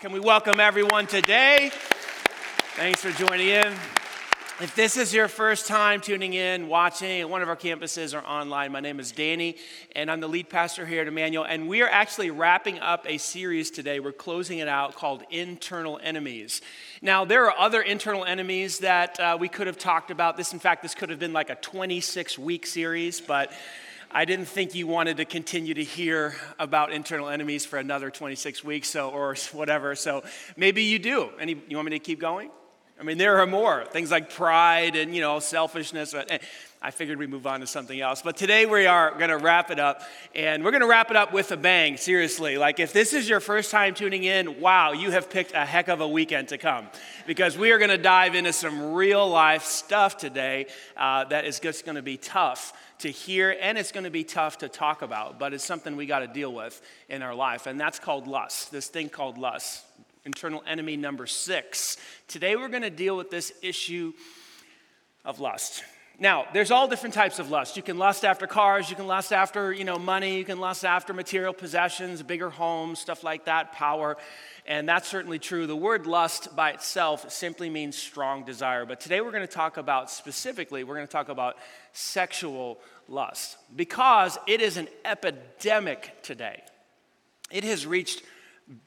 Can we welcome everyone today? Thanks for joining in. If this is your first time tuning in, watching at one of our campuses or online, my name is Danny, and I'm the lead pastor here at Emmanuel. And we are actually wrapping up a series today. We're closing it out called Internal Enemies. Now, there are other internal enemies that uh, we could have talked about. This, in fact, this could have been like a 26 week series, but I didn't think you wanted to continue to hear about internal enemies for another 26 weeks so, or whatever. So maybe you do. Any, you want me to keep going? I mean, there are more things like pride and, you know, selfishness. Eh, I figured we'd move on to something else. But today we are going to wrap it up. And we're going to wrap it up with a bang, seriously. Like, if this is your first time tuning in, wow, you have picked a heck of a weekend to come. Because we are going to dive into some real life stuff today uh, that is just going to be tough to hear and it's going to be tough to talk about. But it's something we got to deal with in our life. And that's called lust, this thing called lust internal enemy number six. Today we're going to deal with this issue of lust. Now, there's all different types of lust. You can lust after cars, you can lust after, you know, money, you can lust after material possessions, bigger homes, stuff like that, power. And that's certainly true. The word lust by itself simply means strong desire. But today we're going to talk about specifically, we're going to talk about sexual lust because it is an epidemic today. It has reached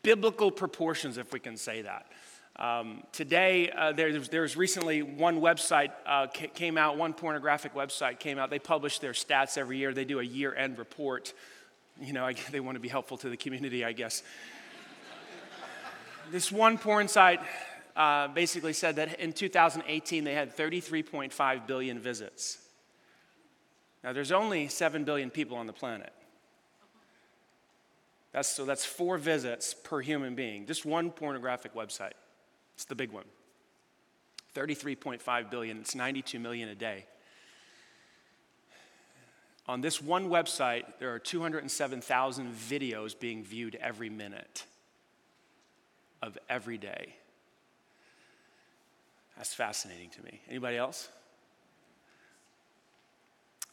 biblical proportions, if we can say that. Um, today, uh, there's, there's, recently one website uh, came out, one pornographic website came out. They publish their stats every year. They do a year end report. You know, I, they want to be helpful to the community, I guess. This one porn site uh, basically said that in 2018 they had 33.5 billion visits. Now, there's only 7 billion people on the planet. That's, so that's four visits per human being. Just one pornographic website. It's the big one. 33.5 billion, it's 92 million a day. On this one website, there are 207,000 videos being viewed every minute of every day. That's fascinating to me. Anybody else?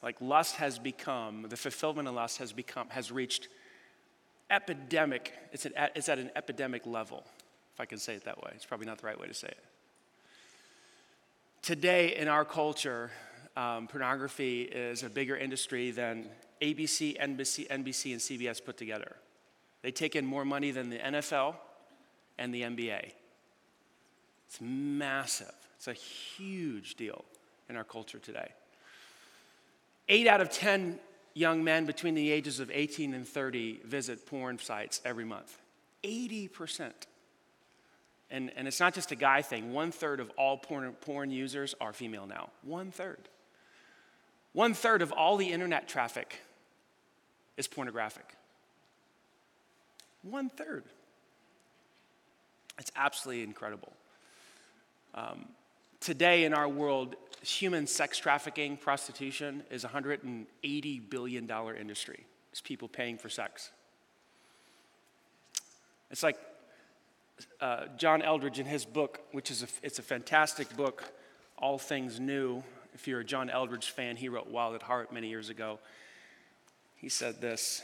Like lust has become, the fulfillment of lust has become, has reached epidemic, it's at, it's at an epidemic level, if I can say it that way. It's probably not the right way to say it. Today in our culture, um, pornography is a bigger industry than ABC, NBC, NBC, and CBS put together. They take in more money than the NFL and the NBA. It's massive. It's a huge deal in our culture today. Eight out of 10 young men between the ages of 18 and 30 visit porn sites every month. 80%. And, and it's not just a guy thing. One third of all porn, porn users are female now. One third. One third of all the internet traffic is pornographic. One third. It's absolutely incredible. Um, today in our world, human sex trafficking, prostitution is a $180 billion industry. It's people paying for sex. It's like uh, John Eldredge in his book, which is a, it's a fantastic book, All Things New. If you're a John Eldredge fan, he wrote Wild at Heart many years ago. He said this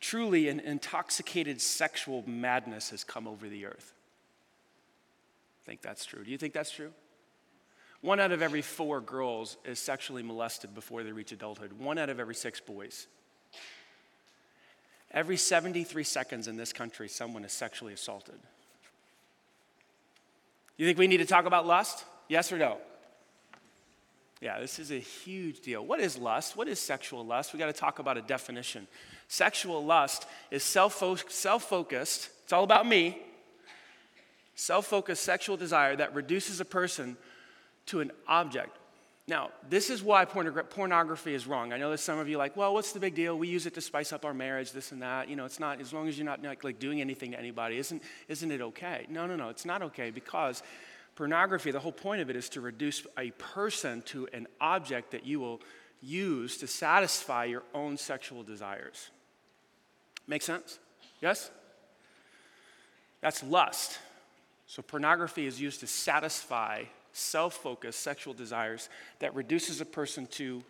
Truly, an intoxicated sexual madness has come over the earth. Think that's true. Do you think that's true? One out of every four girls is sexually molested before they reach adulthood, one out of every six boys. Every 73 seconds in this country, someone is sexually assaulted. You think we need to talk about lust? Yes or no? Yeah, this is a huge deal. What is lust? What is sexual lust? We got to talk about a definition. Sexual lust is self focused, it's all about me, self focused sexual desire that reduces a person to an object. Now, this is why pornography is wrong. I know that some of you like, well, what's the big deal? We use it to spice up our marriage, this and that. You know, it's not, as long as you're not like, like doing anything to anybody, isn't, isn't it okay? No, no, no, it's not okay because pornography, the whole point of it is to reduce a person to an object that you will use to satisfy your own sexual desires. Make sense? Yes? That's lust. So pornography is used to satisfy self focused sexual desires that reduces a person to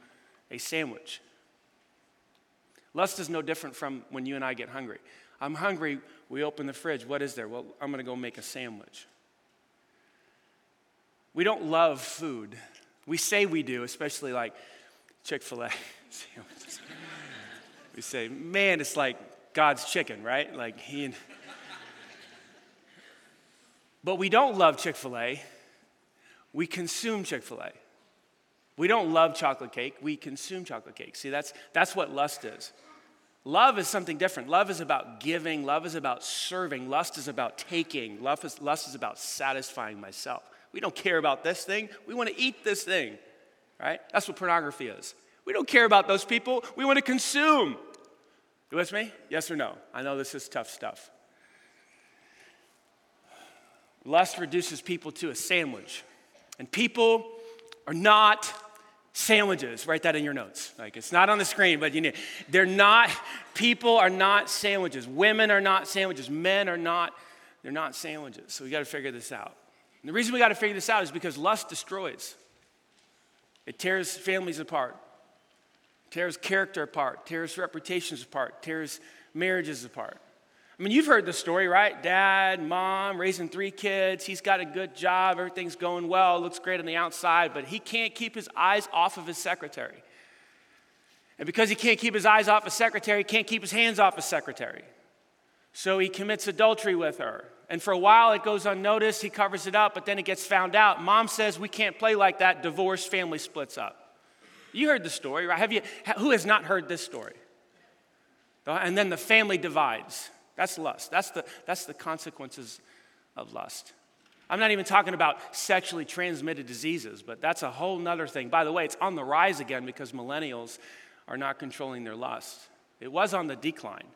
a sandwich. Lust is no different from when you and I get hungry. I'm hungry We open the fridge. What is there? Well, I'm to go make a sandwich. We don't love food. We say we do, especially like Chick fil A sandwiches. we say, man, it's like God's chicken, right? Like he. But we don't love Chick fil A. We consume Chick fil A. We don't love chocolate cake, we consume chocolate cake. See, that's, that's what lust is. Love is something different. Love is about giving, love is about serving, lust is about taking, love is, lust is about satisfying myself. We don't care about this thing, we want to eat this thing, right? That's what pornography is. We don't care about those people, we want to consume. You with me? Yes or no? I know this is tough stuff. Lust reduces people to a sandwich, and people are not sandwiches. Write that in your notes. Like it's not on the screen, but you need. They're not. People are not sandwiches. Women are not sandwiches. Men are not. They're not sandwiches. So we got to figure this out. And the reason we got to figure this out is because lust destroys. It tears families apart, tears character apart, tears reputations apart, tears marriages apart. I mean, you've heard the story, right? Dad, mom, raising three kids. He's got a good job. Everything's going well. Looks great on the outside, but he can't keep his eyes off of his secretary. And because he can't keep his eyes off his secretary, he can't keep his hands off his secretary. So he commits adultery with her. And for a while, it goes unnoticed. He covers it up, but then it gets found out. Mom says, We can't play like that. Divorce, family splits up. You heard the story, right? Have you, who has not heard this story? And then the family divides. That's lust. That's the, that's the consequences of lust. I'm not even talking about sexually transmitted diseases, but that's a whole nother thing. By the way, it's on the rise again because millennials are not controlling their lust. It was on the decline,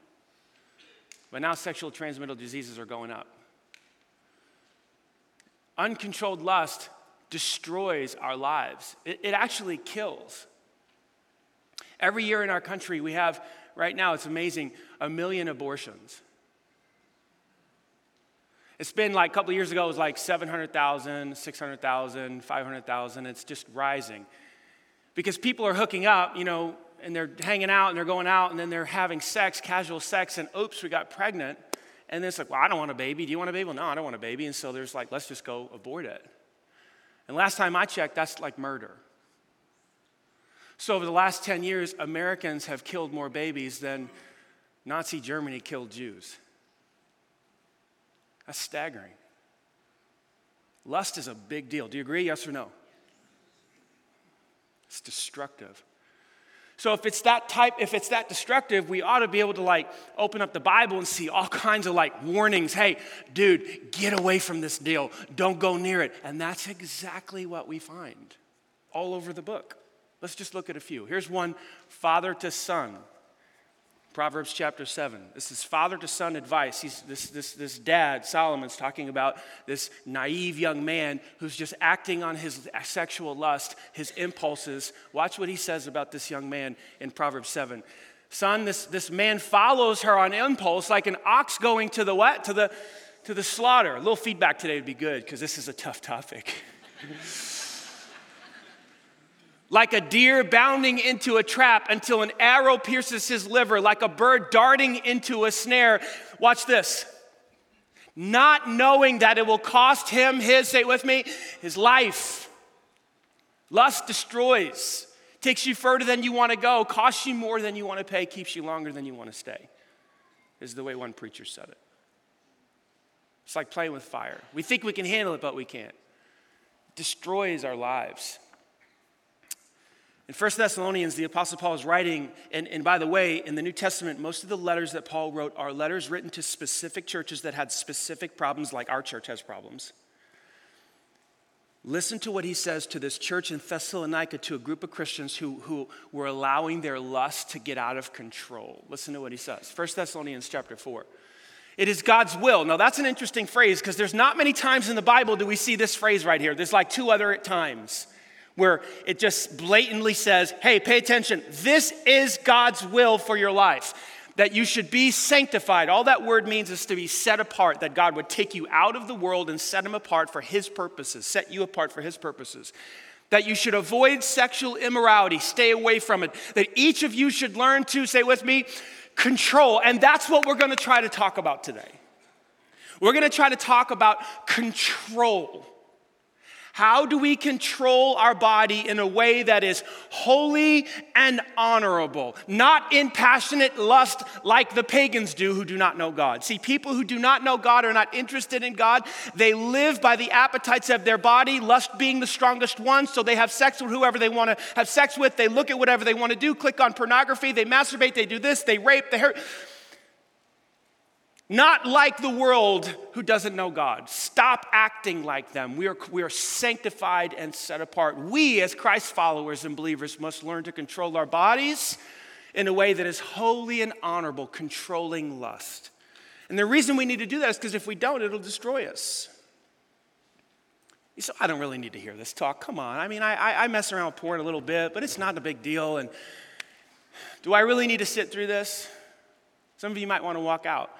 but now sexual transmitted diseases are going up. Uncontrolled lust destroys our lives, it, it actually kills. Every year in our country, we have, right now, it's amazing, a million abortions. It's been like a couple years ago, it was like 700,000, 600,000, 500,000. It's just rising. Because people are hooking up, you know, and they're hanging out and they're going out and then they're having sex, casual sex, and oops, we got pregnant. And then it's like, well, I don't want a baby. Do you want a baby? Well, no, I don't want a baby. And so there's like, let's just go abort it. And last time I checked, that's like murder. So over the last 10 years, Americans have killed more babies than Nazi Germany killed Jews. That's staggering. Lust is a big deal. Do you agree? Yes or no? It's destructive. So if it's that type, if it's that destructive, we ought to be able to like open up the Bible and see all kinds of like warnings. Hey, dude, get away from this deal. Don't go near it. And that's exactly what we find all over the book. Let's just look at a few. Here's one father to son. Proverbs chapter 7. This is father to son advice. He's, this, this, this dad, Solomon's talking about this naive young man who's just acting on his sexual lust, his impulses. Watch what he says about this young man in Proverbs 7. Son, this, this man follows her on impulse like an ox going to the what? To the, to the slaughter. A little feedback today would be good because this is a tough topic. like a deer bounding into a trap until an arrow pierces his liver, like a bird darting into a snare. Watch this. Not knowing that it will cost him his, say it with me, his life. Lust destroys, takes you further than you want to go, costs you more than you want to pay, keeps you longer than you want to stay, is the way one preacher said it. It's like playing with fire. We think we can handle it, but we can't. Destroys our lives. In 1 Thessalonians, the Apostle Paul is writing, and, and by the way, in the New Testament, most of the letters that Paul wrote are letters written to specific churches that had specific problems, like our church has problems. Listen to what he says to this church in Thessalonica, to a group of Christians who, who were allowing their lust to get out of control. Listen to what he says. 1 Thessalonians chapter 4. It is God's will. Now, that's an interesting phrase because there's not many times in the Bible do we see this phrase right here. There's like two other times where it just blatantly says, hey, pay attention. This is God's will for your life. That you should be sanctified. All that word means is to be set apart, that God would take you out of the world and set him apart for His purposes, set you apart for His purposes. That you should avoid sexual immorality, stay away from it. That each of you should learn to, say with me, control. And that's what we're to try to talk about today. We're to try to talk about control. How do we control our body in a way that is holy and honorable, not in passionate lust like the pagans do who do not know God? See, people who do not know God are not interested in God. They live by the appetites of their body, lust being the strongest one, so they have sex with whoever they want to have sex with. They look at whatever they want to do, click on pornography, they masturbate, they do this, they rape, they hurt. Not like the world who doesn't know God. Stop acting like them. We are, we are sanctified and set apart. We, as Christ followers and believers, must learn to control our bodies in a way that is holy and honorable, controlling lust. And the reason we need to do that is because if we don't, it'll destroy us. You say, I don't really need to hear this talk. Come on. I mean, I, I mess around with porn a little bit, but it's not a big deal. And do I really need to sit through this? Some of you might want to walk out.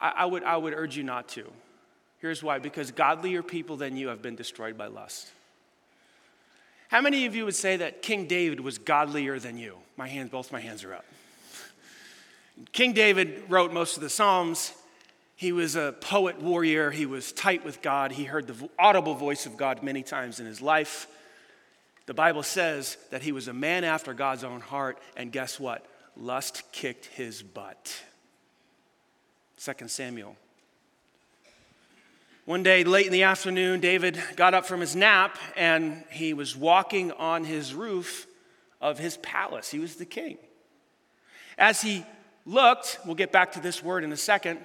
I, I, would, I would urge you not to. Here's why because godlier people than you have been destroyed by lust. How many of you would say that King David was godlier than you? My hands, both my hands are up. King David wrote most of the Psalms. He was a poet warrior. He was tight with God. He heard the audible voice of God many times in his life. The Bible says that he was a man after God's own heart, and guess what? Lust kicked his butt. 2 Samuel. One day, late in the afternoon, David got up from his nap and he was walking on his roof of his palace. He was the king. As he looked, we'll get back to this word in a second.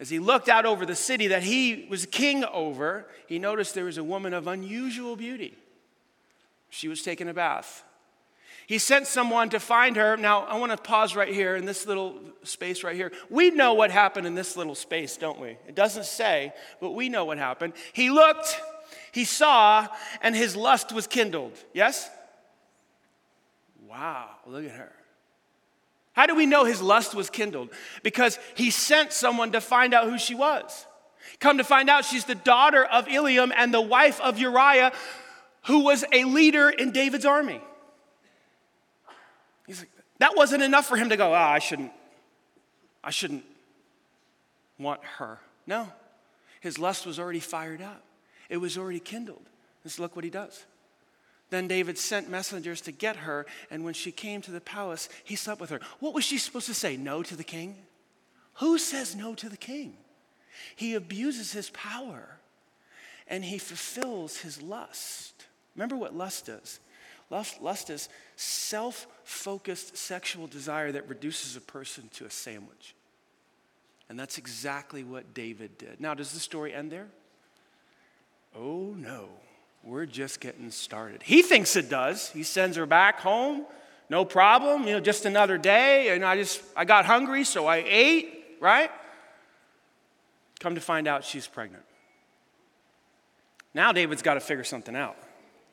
As he looked out over the city that he was king over, he noticed there was a woman of unusual beauty. She was taking a bath. He sent someone to find her. Now, I want to pause right here in this little space right here. We know what happened in this little space, don't we? It doesn't say, but we know what happened. He looked, he saw, and his lust was kindled. Yes? Wow, look at her. How do we know his lust was kindled? Because he sent someone to find out who she was. Come to find out, she's the daughter of Eliam and the wife of Uriah, who was a leader in David's army. That wasn't enough for him to go, ah, oh, I shouldn't, I shouldn't want her. No, his lust was already fired up. It was already kindled. Just look what he does. Then David sent messengers to get her, and when she came to the palace, he slept with her. What was she supposed to say? No to the king? Who says no to the king? He abuses his power and he fulfills his lust. Remember what lust is Lust, lust is self focused sexual desire that reduces a person to a sandwich. And that's exactly what David did. Now, does the story end there? Oh, no. We're just getting started. He thinks it does. He sends her back home. No problem. You know, just another day. And I just, I got hungry, so I ate, right? Come to find out she's pregnant. Now David's got to figure something out.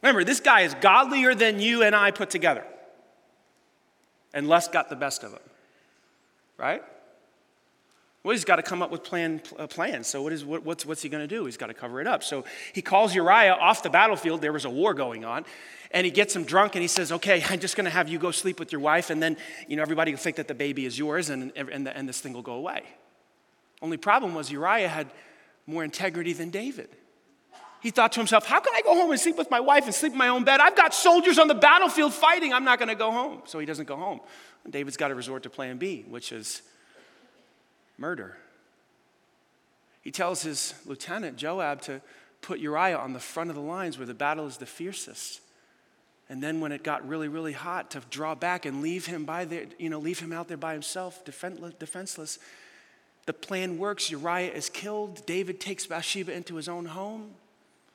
Remember, this guy is godlier than you and I put together. And lust got the best of him. Right? Well, he's got to come up with plan, a plan. So, what is, what, what's, what's he going to do? He's got to cover it up. So, he calls Uriah off the battlefield. There was a war going on. And he gets him drunk and he says, Okay, I'm just going to have you go sleep with your wife. And then, you know, everybody will think that the baby is yours and, and, the, and this thing will go away. Only problem was Uriah had more integrity than David. He thought to himself, How can I go home and sleep with my wife and sleep in my own bed? I've got soldiers on the battlefield fighting. I'm not going to go home. So he doesn't go home. And David's got to resort to plan B, which is murder. He tells his lieutenant, Joab, to put Uriah on the front of the lines where the battle is the fiercest. And then when it got really, really hot, to draw back and leave him by there, you know, leave him out there by himself, defenseless. The plan works. Uriah is killed. David takes Bathsheba into his own home.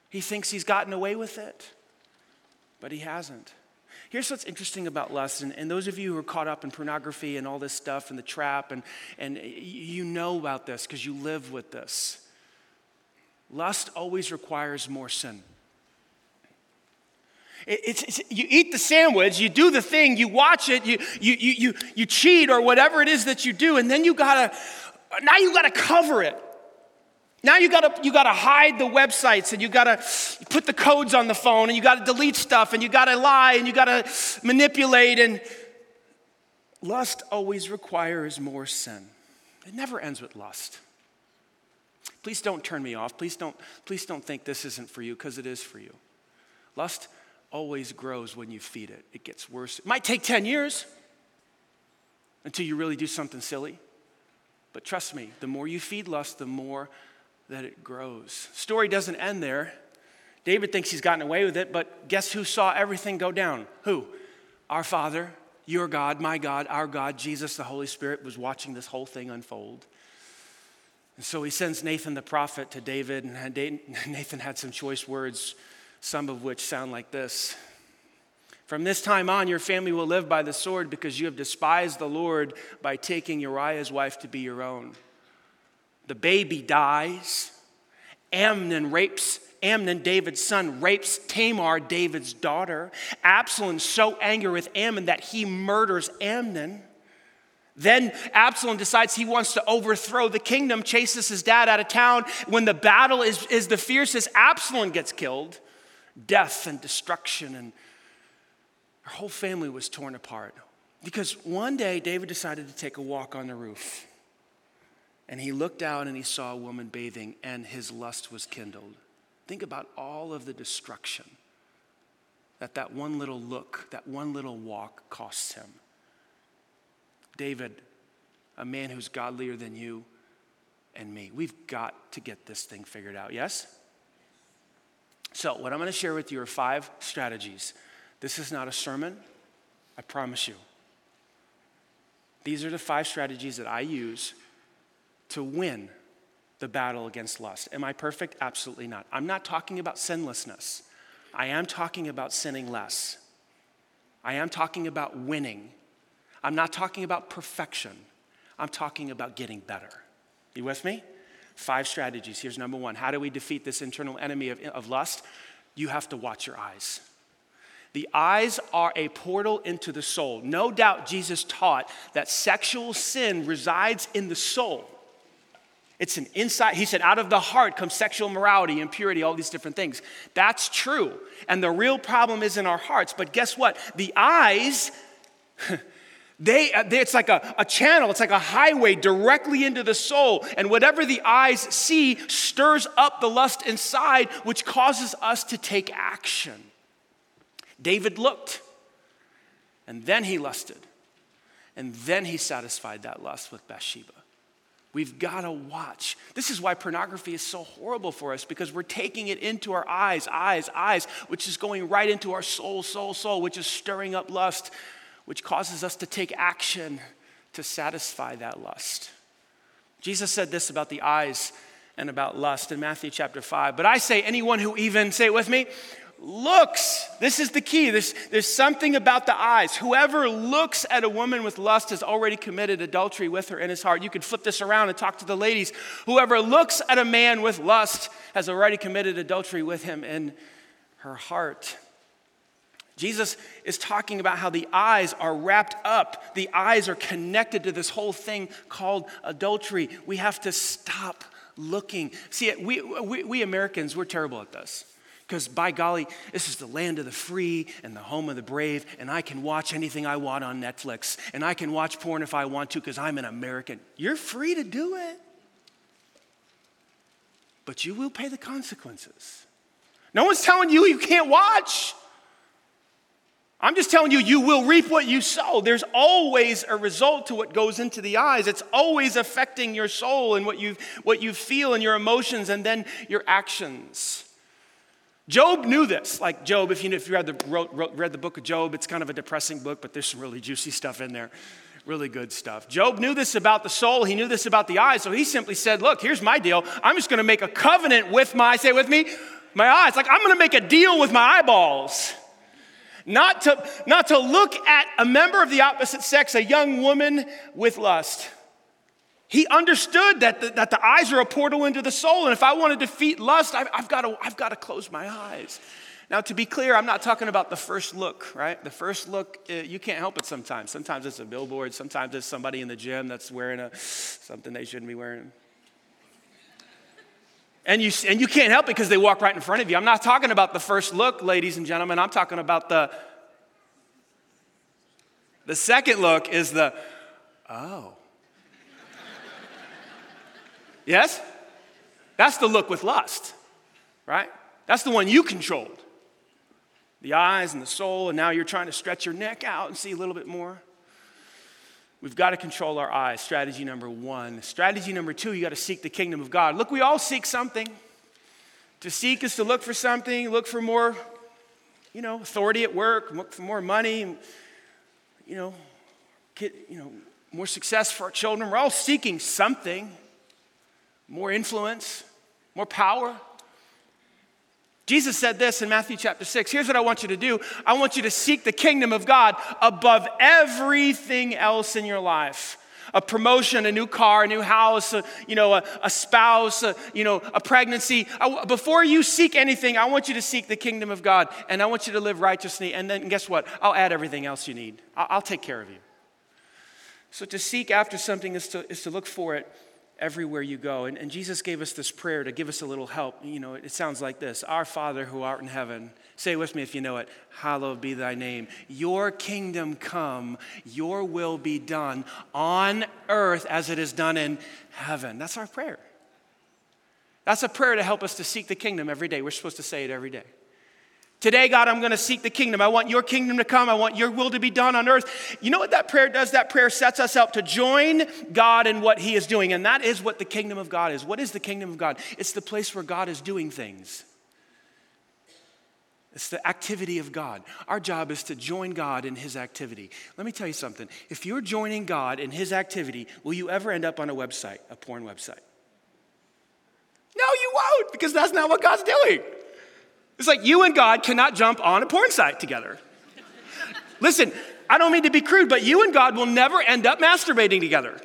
He thinks he's gotten away with it, but he hasn't. Here's what's interesting about lust, and, and, those of you who are caught up in pornography and all this stuff and the trap, and, and you know about this because you live with this. Lust always requires more sin. It's, it's, you eat the sandwich, you do the thing, you watch it, you, you, you, you, you cheat or whatever it is that you do, and then you gotta, now you gotta cover it. Now you gotta, you gotta hide the websites and you gotta put the codes on the phone and you gotta delete stuff and you gotta lie and you gotta manipulate and lust always requires more sin. It never ends with lust. Please don't turn me off. Please don't, please don't think this isn't for you, because it is for you. Lust always grows when you feed it. It gets worse. It might take 10 years until you really do something silly. But trust me, the more you feed lust, the more that it grows. Story doesn't end there. David thinks he's gotten away with it, but guess who saw everything go down? Who? Our Father, your God, my God, our God, Jesus, the Holy Spirit, was watching this whole thing unfold. And so he sends Nathan the prophet to David, and Nathan had some choice words, some of which sound like this From this time on, your family will live by the sword because you have despised the Lord by taking Uriah's wife to be your own. The baby dies. Amnon rapes Amnon, David's son, rapes Tamar, David's daughter. Absalom's so angry with Amnon that he murders Amnon. Then Absalom decides he wants to overthrow the kingdom, chases his dad out of town. When the battle is, is the fiercest, Absalom gets killed. Death and destruction, and her whole family was torn apart. Because one day David decided to take a walk on the roof. And he looked out and he saw a woman bathing, and his lust was kindled. Think about all of the destruction that that one little look, that one little walk costs him. David, a man who's godlier than you and me. We've got to get this thing figured out, yes? So, what I'm going to share with you are five strategies. This is not a sermon, I promise you. These are the five strategies that I use to win the battle against lust. Am I perfect? Absolutely not. I'm not talking about sinlessness. I am talking about sinning less. I am talking about winning I'm not talking about perfection, I'm talking about getting better. You with me? Five strategies. Here's number one How do we defeat this internal enemy of, of lust? You have to watch your eyes. The eyes are a portal into the soul. No doubt Jesus taught that sexual sin resides in the soul. It's an inside, he said, out of the heart comes sexual morality, impurity, all these different things. That's true. And the real problem is in our hearts. But guess what? The eyes, They, uh, they, it's like a, a channel, it's like a highway directly into the soul. And whatever the eyes see stirs up the lust inside, which causes us to take action. David looked, and then he lusted, and then he satisfied that lust with Bathsheba. We've got to watch. This is why pornography is so horrible for us because we're taking it into our eyes, eyes, eyes, which is going right into our soul, soul, soul, which is stirring up lust which causes us to take action to satisfy that lust. Jesus said this about the eyes and about lust in Matthew chapter 5. But I say, anyone who even, say it with me, looks, this is the key. There's, there's something about the eyes. Whoever looks at a woman with lust has already committed adultery with her in his heart. You could flip this around and talk to the ladies. Whoever looks at a man with lust has already committed adultery with him in her heart. Jesus is talking about how the eyes are wrapped up, the eyes are connected to this whole thing called adultery. We have to stop looking. See, we, we, we Americans, we're terrible at this. Because by golly, this is the land of the free and the home of the brave, and I can watch anything I want on Netflix, and I can watch porn if I want to because I'm an American. You're free to do it, but you will pay the consequences. No one's telling you you can't watch. I'm just telling you, you will reap what you sow. There's always a result to what goes into the eyes. It's always affecting your soul and what you, what you feel and your emotions and then your actions. Job knew this. Like Job, if you, if you read, the, wrote, wrote, read the book of Job, it's kind of a depressing book, but there's some really juicy stuff in there. Really good stuff. Job knew this about the soul. He knew this about the eyes. So he simply said, Look, here's my deal. I'm just going to make a covenant with my, say with me, my eyes. Like I'm going to make a deal with my eyeballs not to, not to look at a member of the opposite sex, a young woman, with lust. He understood that the, that the eyes are a portal into the soul, and if I want to defeat lust, I've, I've, got to, I've got to close my eyes. Now, to be clear, I'm not talking about the first look, right? The first look, uh, you can't help it sometimes. Sometimes it's a billboard, sometimes it's somebody in the gym that's wearing a, something they shouldn't be wearing. And you, and you can't help it because they walk right in front of you. I'm not talking about the first look, ladies and gentlemen. I'm talking about the. The second look is the, oh. Yes? That's the look with lust, right? That's the one you controlled. The eyes and the soul, and now you're trying to stretch your neck out and see a little bit more. We've got to control our eyes. Strategy number one. Strategy number two, you got to seek the kingdom of God. Look, we all seek something. To seek is to look for something, look for more, you know, authority at work, look for more money, you know, get, you know, more success for our children. We're all seeking something more influence, more power. Jesus said this in Matthew chapter 6. Here's what I want you to do I want you to seek the kingdom of God above everything else in your life. A promotion, a new car, a new house, a, you know, a, a spouse, a, you know, a pregnancy. I, before you seek anything, I want you to seek the kingdom of God, and I want you to live righteously. And then guess what? I'll add everything else you need. I'll, I'll take care of you. So to seek after something is to, is to look for it everywhere you go. And, and, Jesus gave us this prayer to give us a little help. You know, it sounds like this Our Father who art in heaven, say with me if you know it, hallowed be thy name. Your kingdom come, your will be done on earth as it is done in heaven. That's our prayer. That's a prayer to help us to seek the kingdom every day. We're supposed to say it every day. Today, God, I'm going to seek the kingdom. I want your kingdom to come. I want your will to be done on earth. You know what that prayer does? That prayer sets us up to join God in what he is doing. And that is what the kingdom of God is. What is the kingdom of God? It's the place where God is doing things. It's the activity of God. Our job is to join God in his activity. Let me tell you something. If you're joining God in his activity, will you ever end up on a website, a porn website? No, you won't, because that's not what God's doing. It's like you and God cannot jump on a porn site together. Listen, I don't mean to be crude, but you and God will never end up masturbating together.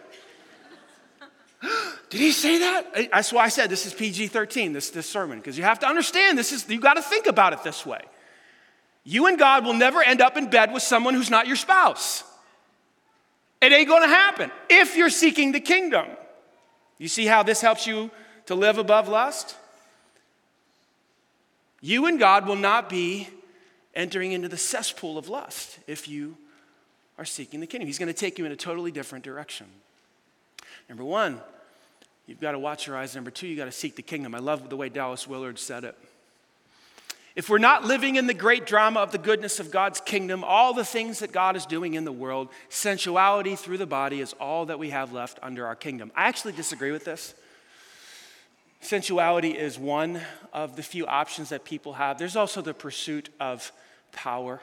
Did he say that? That's why I said this is PG 13, this, this sermon, because you have to understand this is, you got to think about it this way. You and God will never end up in bed with someone who's not your spouse. It ain't gonna happen if you're seeking the kingdom. You see how this helps you to live above lust? You and God will not be entering into the cesspool of lust if you are seeking the kingdom. He's going to take you in a totally different direction. Number one, you've got to watch your eyes. Number two, you've got to seek the kingdom. I love the way Dallas Willard said it. If we're not living in the great drama of the goodness of God's kingdom, all the things that God is doing in the world, sensuality through the body is all that we have left under our kingdom. I actually disagree with this. Sensuality is one of the few options that people have. There's also the pursuit of power,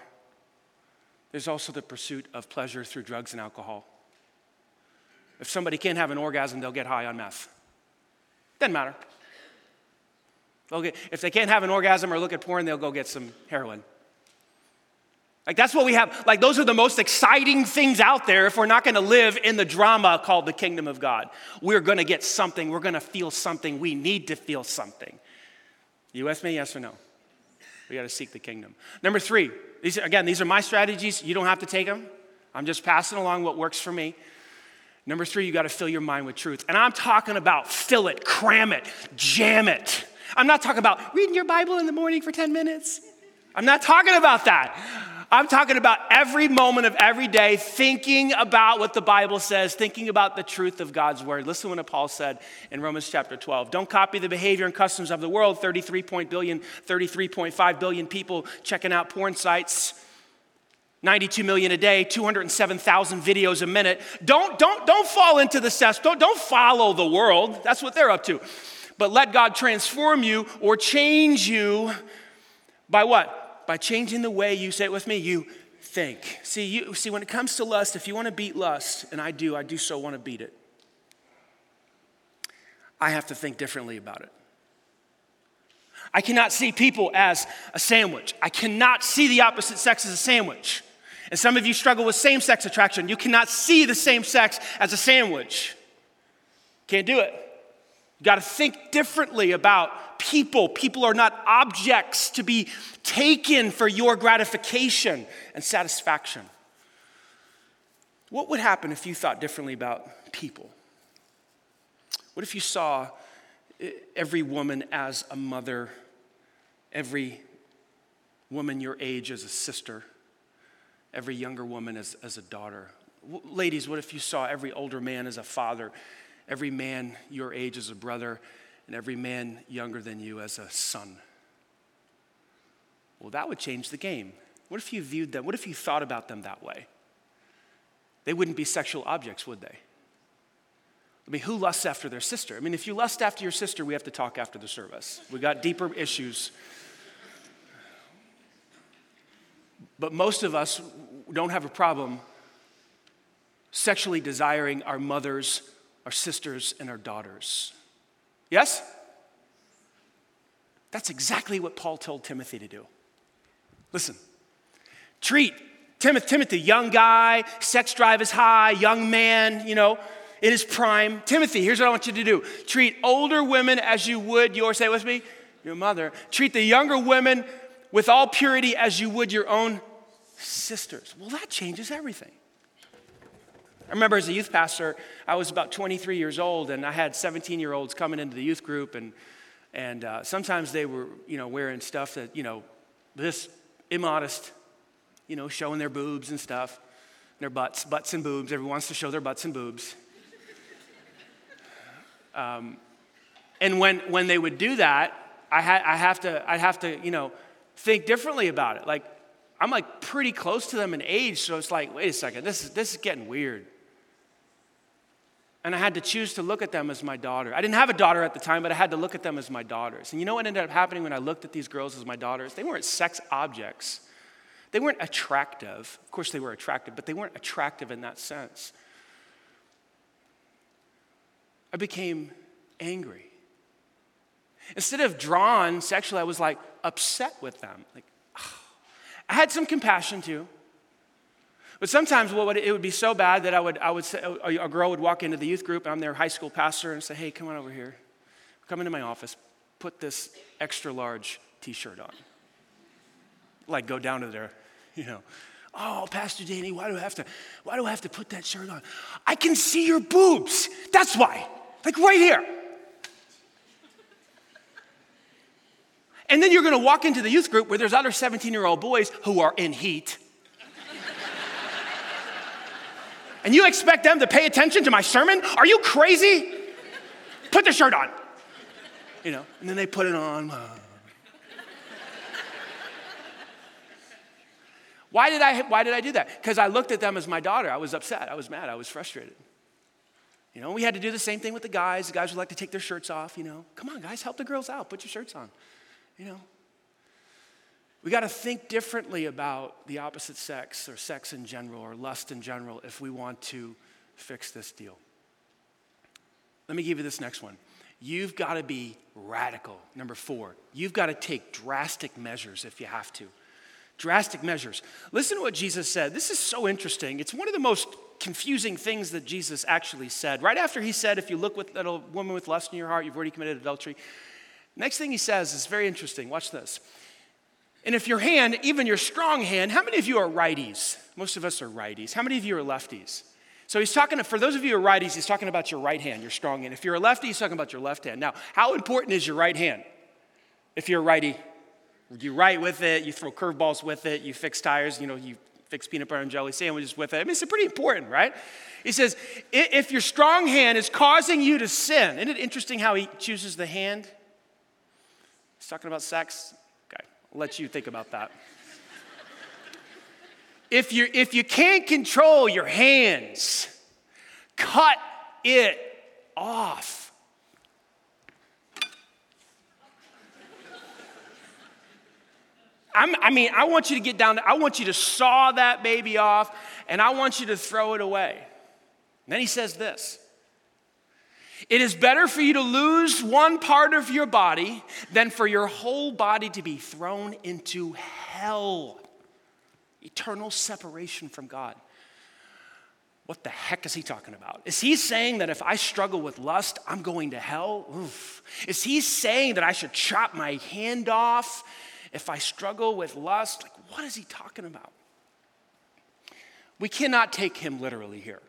there's also the pursuit of pleasure through drugs and alcohol. If somebody can't have an orgasm, they'll get high on meth. Doesn't matter. Get, if they can't have an orgasm or look at porn, they'll go get some heroin. Like, that's what we have. Like, those are the most exciting things out there if we're not going to live in the drama called the kingdom of God. We're going to get something. We're going to feel something. We need to feel something. You ask me, yes or no? We got to seek the kingdom. Number three, these again, these are my strategies. You don't have to take them. I'm just passing along what works for me. Number three, you got to fill your mind with truth. And I'm talking about fill it, cram it, jam it. I'm not talking about reading your Bible in the morning for 10 minutes. I'm not talking about that. I'm talking about every moment of every day thinking about what the Bible says, thinking about the truth of God's word. Listen to what Paul said in Romans chapter 12. Don't copy the behavior and customs of the world. 33 billion, 33.5 billion people checking out porn sites. 92 million a day, 207,000 videos a minute. Don't, don't, don't fall into the cess. Don't, don't follow the world. That's what they're up to. But let God transform you or change you by what? By changing the way you say it with me, you think. See, you see, when it comes to lust, if you want to beat lust, and I do, I do so want to beat it. I have to think differently about it. I cannot see people as a sandwich. I cannot see the opposite sex as a sandwich. And some of you struggle with same sex attraction. You cannot see the same sex as a sandwich. Can't do it. You got to think differently about people. People are not objects to be taken for your gratification and satisfaction. What would happen if you thought differently about people? What if you saw every woman as a mother, every woman your age as a sister, every younger woman as, as a daughter? Ladies, what if you saw every older man as a father? Every man your age as a brother, and every man younger than you as a son. Well, that would change the game. What if you viewed them? What if you thought about them that way? They wouldn't be sexual objects, would they? I mean, who lusts after their sister? I mean, if you lust after your sister, we have to talk after the service. We got deeper issues. But most of us don't have a problem sexually desiring our mothers, our sisters, and our daughters. Yes? That's exactly what Paul told Timothy to do. Listen, treat Timothy, Timothy, young guy, sex drive is high, young man, you know, in his prime. Timothy, here's what I want you to do treat older women as you would your, say with me, your mother. Treat the younger women with all purity as you would your own sisters. Well, that changes everything. I remember as a youth pastor, I was about 23 years old, and I had 17 year olds coming into the youth group, and, and uh, sometimes they were, you know, wearing stuff that, you know, this immodest, you know, showing their boobs and stuff, and their butts, butts and boobs. Everyone wants to show their butts and boobs. Um, and when, when they would do that, I, had, I have to, I'd have to, you know, think differently about it. Like, I'm like pretty close to them in age, so it's like, wait a second, this is, this is getting weird. And I had to choose to look at them as my daughter. I didn't have a daughter at the time, but I had to look at them as my daughters. And you know what ended up happening when I looked at these girls as my daughters? They weren't sex objects. They weren't attractive. Of course, they were attractive, but they weren't attractive in that sense. I became angry. Instead of drawn sexually, I was like upset with them. Like, oh. I had some compassion too. But sometimes what would, it would be so bad that I would, I would say, a girl would walk into the youth group, I'm their high school pastor, and say, hey, come on over here. Come into my office. Put this extra large t shirt on. Like, go down to their, you know, oh, Pastor Danny, why do I have to, why do I have to put that shirt on? I can see your boobs. That's why. Like, right here. And then you're going to walk into the youth group where there's other 17 year old boys who are in heat and you expect them to pay attention to my sermon? Are you crazy? Put the shirt on. You know, and then they put it on. Why did I, why did I do that? Because I looked at them as my daughter. I was upset. I was mad. I was frustrated. You know, we had to do the same thing with the guys. The guys would like to take their shirts off, you know. Come on, guys, help the girls out. Put your shirts on. You know, we got to think differently about the opposite sex or sex in general or lust in general if we want to fix this deal. Let me give you this next one. You've got to be radical. Number four, you've got to take drastic measures if you have to. Drastic measures. Listen to what Jesus said. This is so interesting. It's one of the most confusing things that Jesus actually said. Right after he said, If you look with a woman with lust in your heart, you've already committed adultery. Next thing he says is very interesting. Watch this. And if your hand, even your strong hand, how many of you are righties? Most of us are righties. How many of you are lefties? So he's talking, for those of you who are righties, he's talking about your right hand, your strong hand. If you're a lefty, he's talking about your left hand. Now, how important is your right hand? If you're a righty, you write with it, you throw curveballs with it, you fix tires, you know, you fix peanut butter and jelly sandwiches with it. I mean, it's pretty important, right? He says, if your strong hand is causing you to sin, isn't it interesting how he chooses the hand? He's talking about sex. Let you think about that. if, you if you can't control your hands, cut it off. I'm, i mean, I want you to get down, I want you to saw that baby off, and I want you to throw it away. And then he says this it is better for you to lose one part of your body than for your whole body to be thrown into hell. Eternal separation from God. What the heck is he talking about? Is he saying that if I struggle with lust, I'm going to hell? Oof. Is he saying that I should chop my hand off if I struggle with lust? Like, what is he talking about? We cannot take him literally here.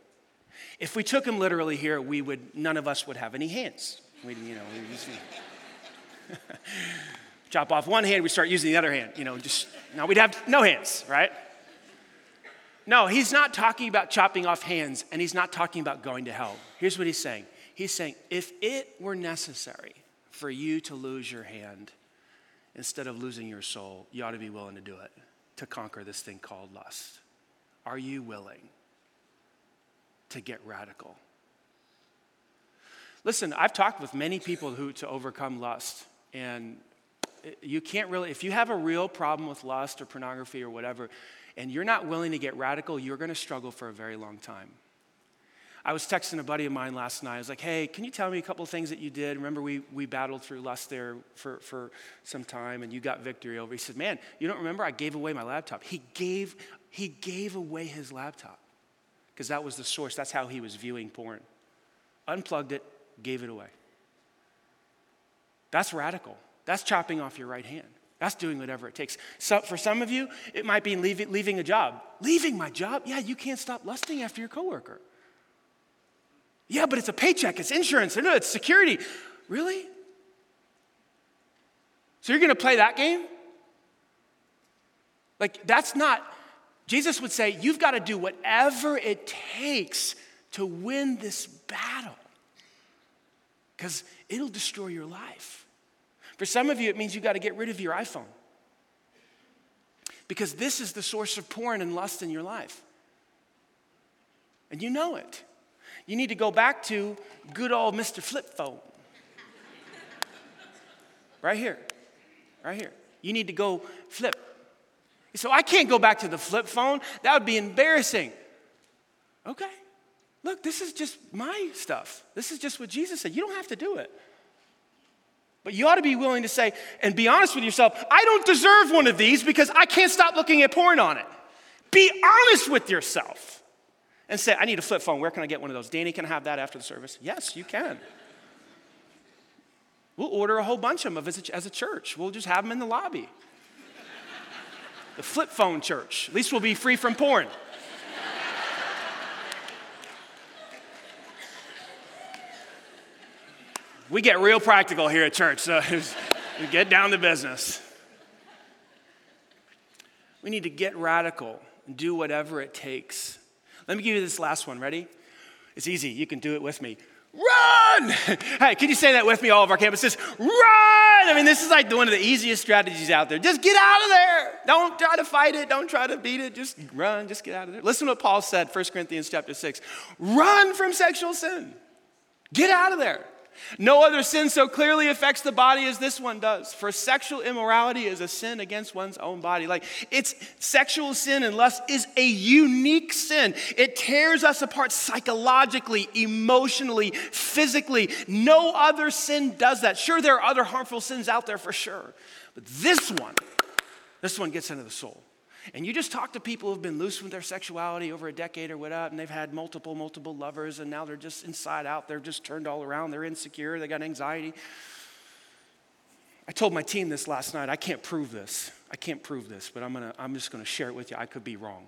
If we took him literally here, we would, none of us would have any hands. We, you know, we just, chop off one hand, we start using the other hand. You know, just now we'd have no hands, right? No, he's not talking about chopping off hands, and he's not talking about going to hell. Here's what he's saying. He's saying, if it were necessary for you to lose your hand instead of losing your soul, you ought to be willing to do it to conquer this thing called lust. Are you willing to get radical? Listen, I've talked with many people who to overcome lust, and you can't really, if you have a real problem with lust or pornography or whatever, and you're not willing to get radical, you're going to struggle for a very long time. I was texting a buddy of mine last night. I was like, hey, can you tell me a couple things that you did? Remember, we, we battled through lust there for, for some time and you got victory over. He said, man, you don't remember? I gave away my laptop. He gave, he gave away his laptop because that was the source. That's how he was viewing porn. Unplugged it, gave it away. That's radical. That's chopping off your right hand. That's doing whatever it takes. So for some of you, it might be leaving, leaving a job. Leaving my job? Yeah, you can't stop lusting after your coworker. Yeah, but it's a paycheck, it's insurance, no, it's security. Really? So you're going to play that game? Like, that's not, Jesus would say, you've got to do whatever it takes to win this battle because it'll destroy your life. For some of you, it means you've got to get rid of your iPhone because this is the source of porn and lust in your life. And you know it. You need to go back to good old Mr. Flip Phone. right here. Right here. You need to go flip. So I can't go back to the flip phone. That would be embarrassing. Okay. Look, this is just my stuff. This is just what Jesus said. You don't have to do it. But you ought to be willing to say and be honest with yourself I don't deserve one of these because I can't stop looking at porn on it. Be honest with yourself and say, I need a flip phone. Where can I get one of those? Danny, can I have that after the service? Yes, you can. We'll order a whole bunch of them as a, as a church. We'll just have them in the lobby. The flip phone church. At least we'll be free from porn. we get real practical here at church, so we get down to business. We need to get radical and do whatever it takes let me give you this last one. Ready? It's easy. You can do it with me. Run! hey, can you say that with me, all of our campuses? Run! I mean, this is like one of the easiest strategies out there. Just get out of there. Don't try to fight it. Don't try to beat it. Just run. Just get out of there. Listen to what Paul said, 1 Corinthians chapter 6. Run from sexual sin. Get out of there. No other sin so clearly affects the body as this one does. For sexual immorality is a sin against one's own body. Like it's sexual sin and lust is a unique sin. It tears us apart psychologically, emotionally, physically. No other sin does that. Sure, there are other harmful sins out there for sure. But this one, this one gets into the soul. And you just talk to people who've been loose with their sexuality over a decade or whatever, and they've had multiple, multiple lovers, and now they're just inside out. They're just turned all around. They're insecure. They got anxiety. I told my team this last night. I can't prove this. I can't prove this, but I'm, gonna, I'm just going to share it with you. I could be wrong.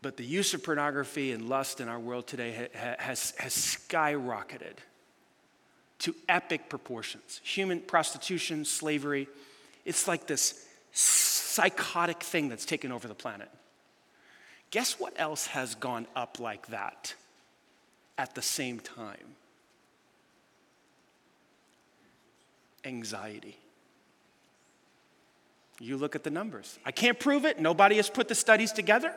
But the use of pornography and lust in our world today has, has skyrocketed to epic proportions. Human prostitution, slavery, it's like this psychotic thing that's taken over the planet. Guess what else has gone up like that at the same time? Anxiety. You look at the numbers. I can't prove it, nobody has put the studies together.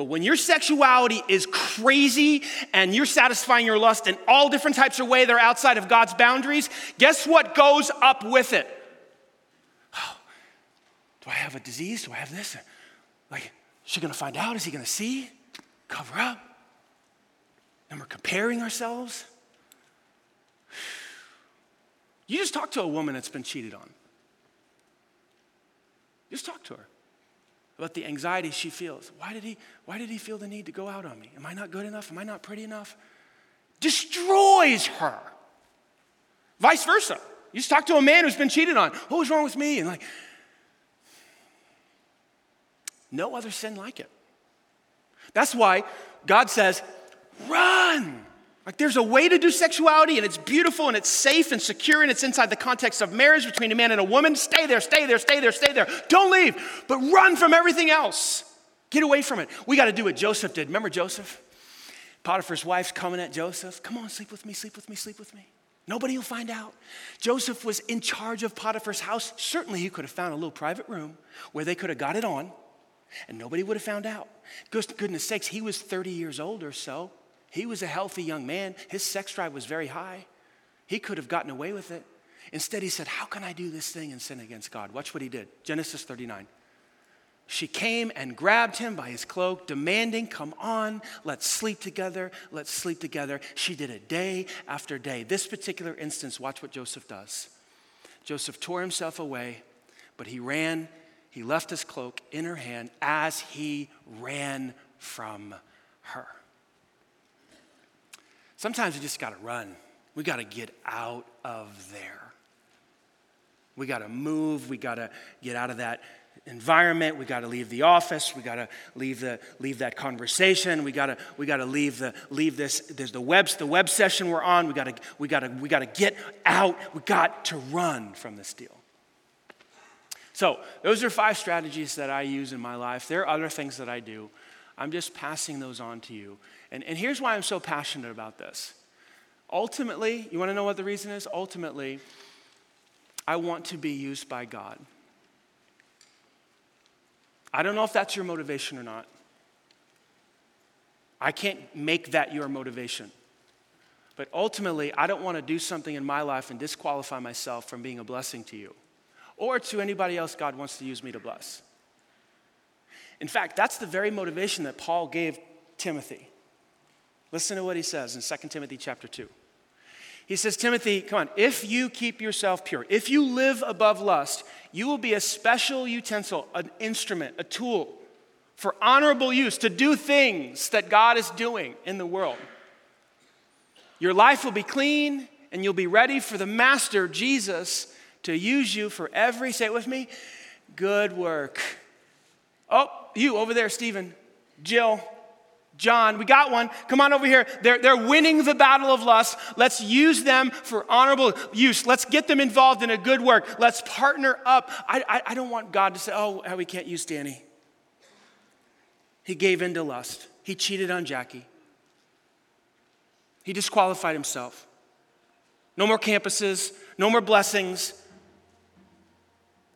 But when your sexuality is crazy and you're satisfying your lust in all different types of ways that are outside of God's boundaries, guess what goes up with it? Oh, do I have a disease? Do I have this? Like, is she gonna find out? Is he gonna see? Cover up. And we're comparing ourselves. You just talk to a woman that's been cheated on. Just talk to her about the anxiety she feels. Why did he, why did he feel the need to go out on me? Am I not good enough? Am I not pretty enough? Destroys her. Vice versa. You just talk to a man who's been cheated on. What was wrong with me? And like, no other sin like it. That's why God says, run. Like there's a way to do sexuality and it's beautiful and it's safe and secure and it's inside the context of marriage between a man and a woman. Stay there, stay there, stay there, stay there. Don't leave, but run from everything else. Get away from it. We got to do what Joseph did. Remember Joseph? Potiphar's wife's coming at Joseph. Come on, sleep with me, sleep with me, sleep with me. Nobody will find out. Joseph was in charge of Potiphar's house. Certainly, he could have found a little private room where they could have got it on and nobody would have found out. Goodness sakes, he was 30 years old or so. He was a healthy young man. His sex drive was very high. He could have gotten away with it. Instead, he said, How can I do this thing and sin against God? Watch what he did. Genesis 39. She came and grabbed him by his cloak, demanding, Come on, let's sleep together, let's sleep together. She did it day after day. This particular instance, watch what Joseph does. Joseph tore himself away, but he ran, he left his cloak in her hand as he ran from her. Sometimes we just got to run. We got to get out of there. We got to move. We got to get out of that environment. We got to leave the office. We got to leave the leave that conversation. We got to we got to leave the leave this. There's the web the web session we're on. We got to we got to we got to get out. We got to run from this deal. So those are five strategies that I use in my life. There are other things that I do. I'm just passing those on to you. And, and here's why I'm so passionate about this. Ultimately, you want to know what the reason is? Ultimately, I want to be used by God. I don't know if that's your motivation or not. I can't make that your motivation. But ultimately, I don't want to do something in my life and disqualify myself from being a blessing to you or to anybody else God wants to use me to bless. In fact, that's the very motivation that Paul gave Timothy. Listen to what he says in 2 Timothy chapter 2. He says, Timothy, come on, if you keep yourself pure, if you live above lust, you will be a special utensil, an instrument, a tool for honorable use to do things that God is doing in the world. Your life will be clean and you'll be ready for the Master, Jesus, to use you for every, say it with me, good work. Oh, you over there, Stephen, Jill, John, we got one. Come on over here. They're, they're winning the battle of lust. Let's use them for honorable use. Let's get them involved in a good work. Let's partner up. I, I, I don't want God to say, oh, we can't use Danny. He gave in to lust, he cheated on Jackie, he disqualified himself. No more campuses, no more blessings.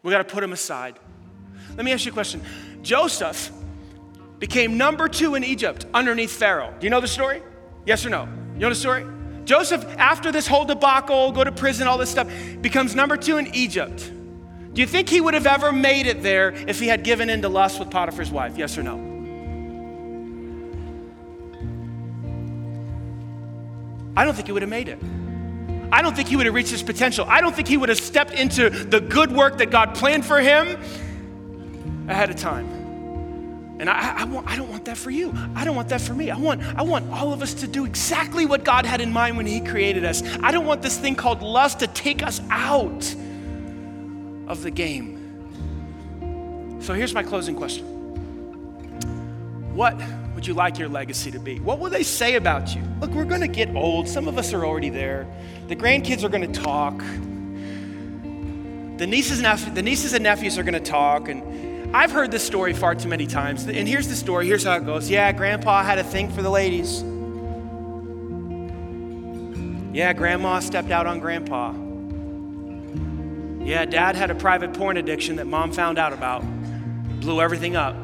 We got to put him aside. Let me ask you a question. Joseph became number two in Egypt underneath Pharaoh. Do you know the story? Yes or no? You know the story? Joseph, after this whole debacle, go to prison, all this stuff, becomes number two in Egypt. Do you think he would have ever made it there if he had given in to lust with Potiphar's wife? Yes or no? I don't think he would have made it. I don't think he would have reached his potential. I don't think he would have stepped into the good work that God planned for him ahead of time. And I, I, want, I don't want that for you. I don't want that for me. I want, I want all of us to do exactly what God had in mind when He created us. I don't want this thing called lust to take us out of the game. So here's my closing question What would you like your legacy to be? What will they say about you? Look, we're going to get old. Some of us are already there. The grandkids are going to talk. The nieces, and the nieces and nephews are going to talk. And I've heard this story far too many times. And here's the story. Here's how it goes. Yeah, grandpa had a thing for the ladies. Yeah, grandma stepped out on grandpa. Yeah, dad had a private porn addiction that mom found out about, blew everything up.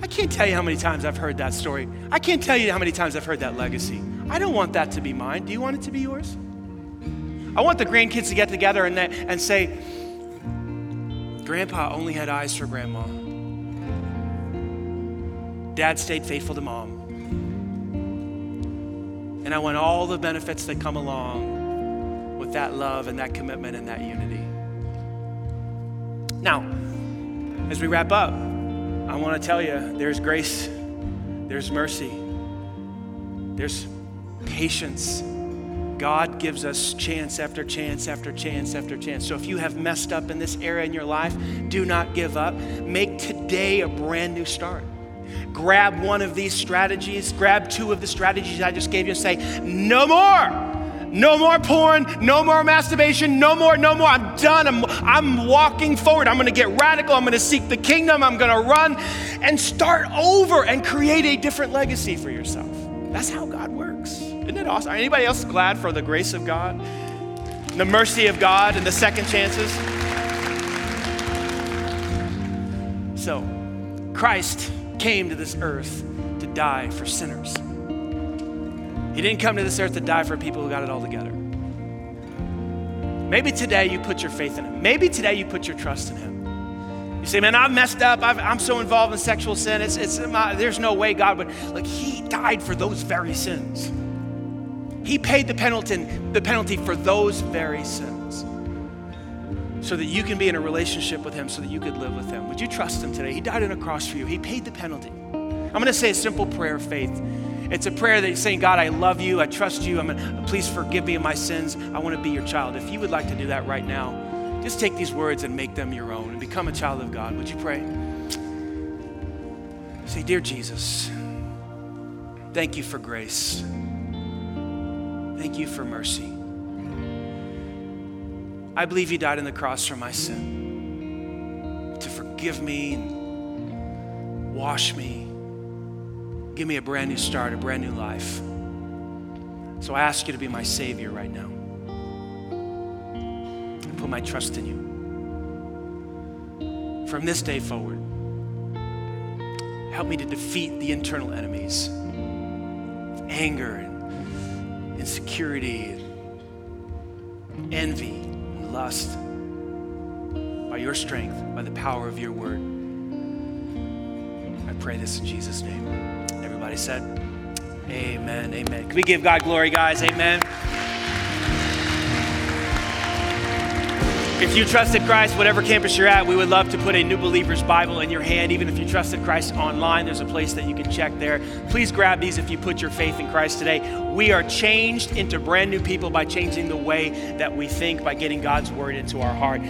I can't tell you how many times I've heard that story. I can't tell you how many times I've heard that legacy. I don't want that to be mine. Do you want it to be yours? I want the grandkids to get together and, and say, Grandpa only had eyes for grandma. Dad stayed faithful to mom. And I want all the benefits that come along with that love and that commitment and that unity. Now, as we wrap up, I want to tell you there's grace, there's mercy, there's patience God gives us chance after chance after chance after chance. So if you have messed up in this area in your life, do not give up. Make today a brand new start. Grab one of these strategies, grab two of the strategies I just gave you and say, no more. No more porn, no more masturbation, no more, no more. I'm done. I'm, I'm walking forward. I'm going to get radical. I'm going to seek the kingdom. I'm going to run and start over and create a different legacy for yourself. That's how God works. Isn't it awesome? Are anybody else glad for the grace of God, the mercy of God, and the second chances? So, Christ came to this earth to die for sinners. He didn't come to this earth to die for people who got it all together. Maybe today you put your faith in Him. Maybe today you put your trust in Him. You say, man, I've messed up. i am so involved in sexual sin. It's, it's, there's no way God would. Like, He died for those very sins. He paid the penalty, the penalty for those very sins so that you can be in a relationship with Him, so that you could live with Him. Would you trust Him today? He died on a cross for you, He paid the penalty. I'm going to say a simple prayer of faith. It's a prayer that's saying, God, I love you. I trust you. I'm gonna, please forgive me of my sins. I want to be your child. If you would like to do that right now, just take these words and make them your own and become a child of God. Would you pray? Say, Dear Jesus, thank you for grace. Thank you for mercy. I believe you died on the cross for my sin, to forgive me wash me Give me a brand new start, a brand new life. So I ask you to be my Savior right now. I put my trust in you. From this day forward, help me to defeat the internal enemies anger insecurity and envy and lust by your strength, by the power of your word. I pray this in Jesus' name. Everybody said, Amen. Amen. Can we give God glory, guys? Amen. If you trusted Christ, whatever campus you're at, we would love to put a New Believer's Bible in your hand. Even if you trusted Christ online, there's a place that you can check there. Please grab these if you put your faith in Christ today. We are changed into brand new people by changing the way that we think, by getting God's word into our heart.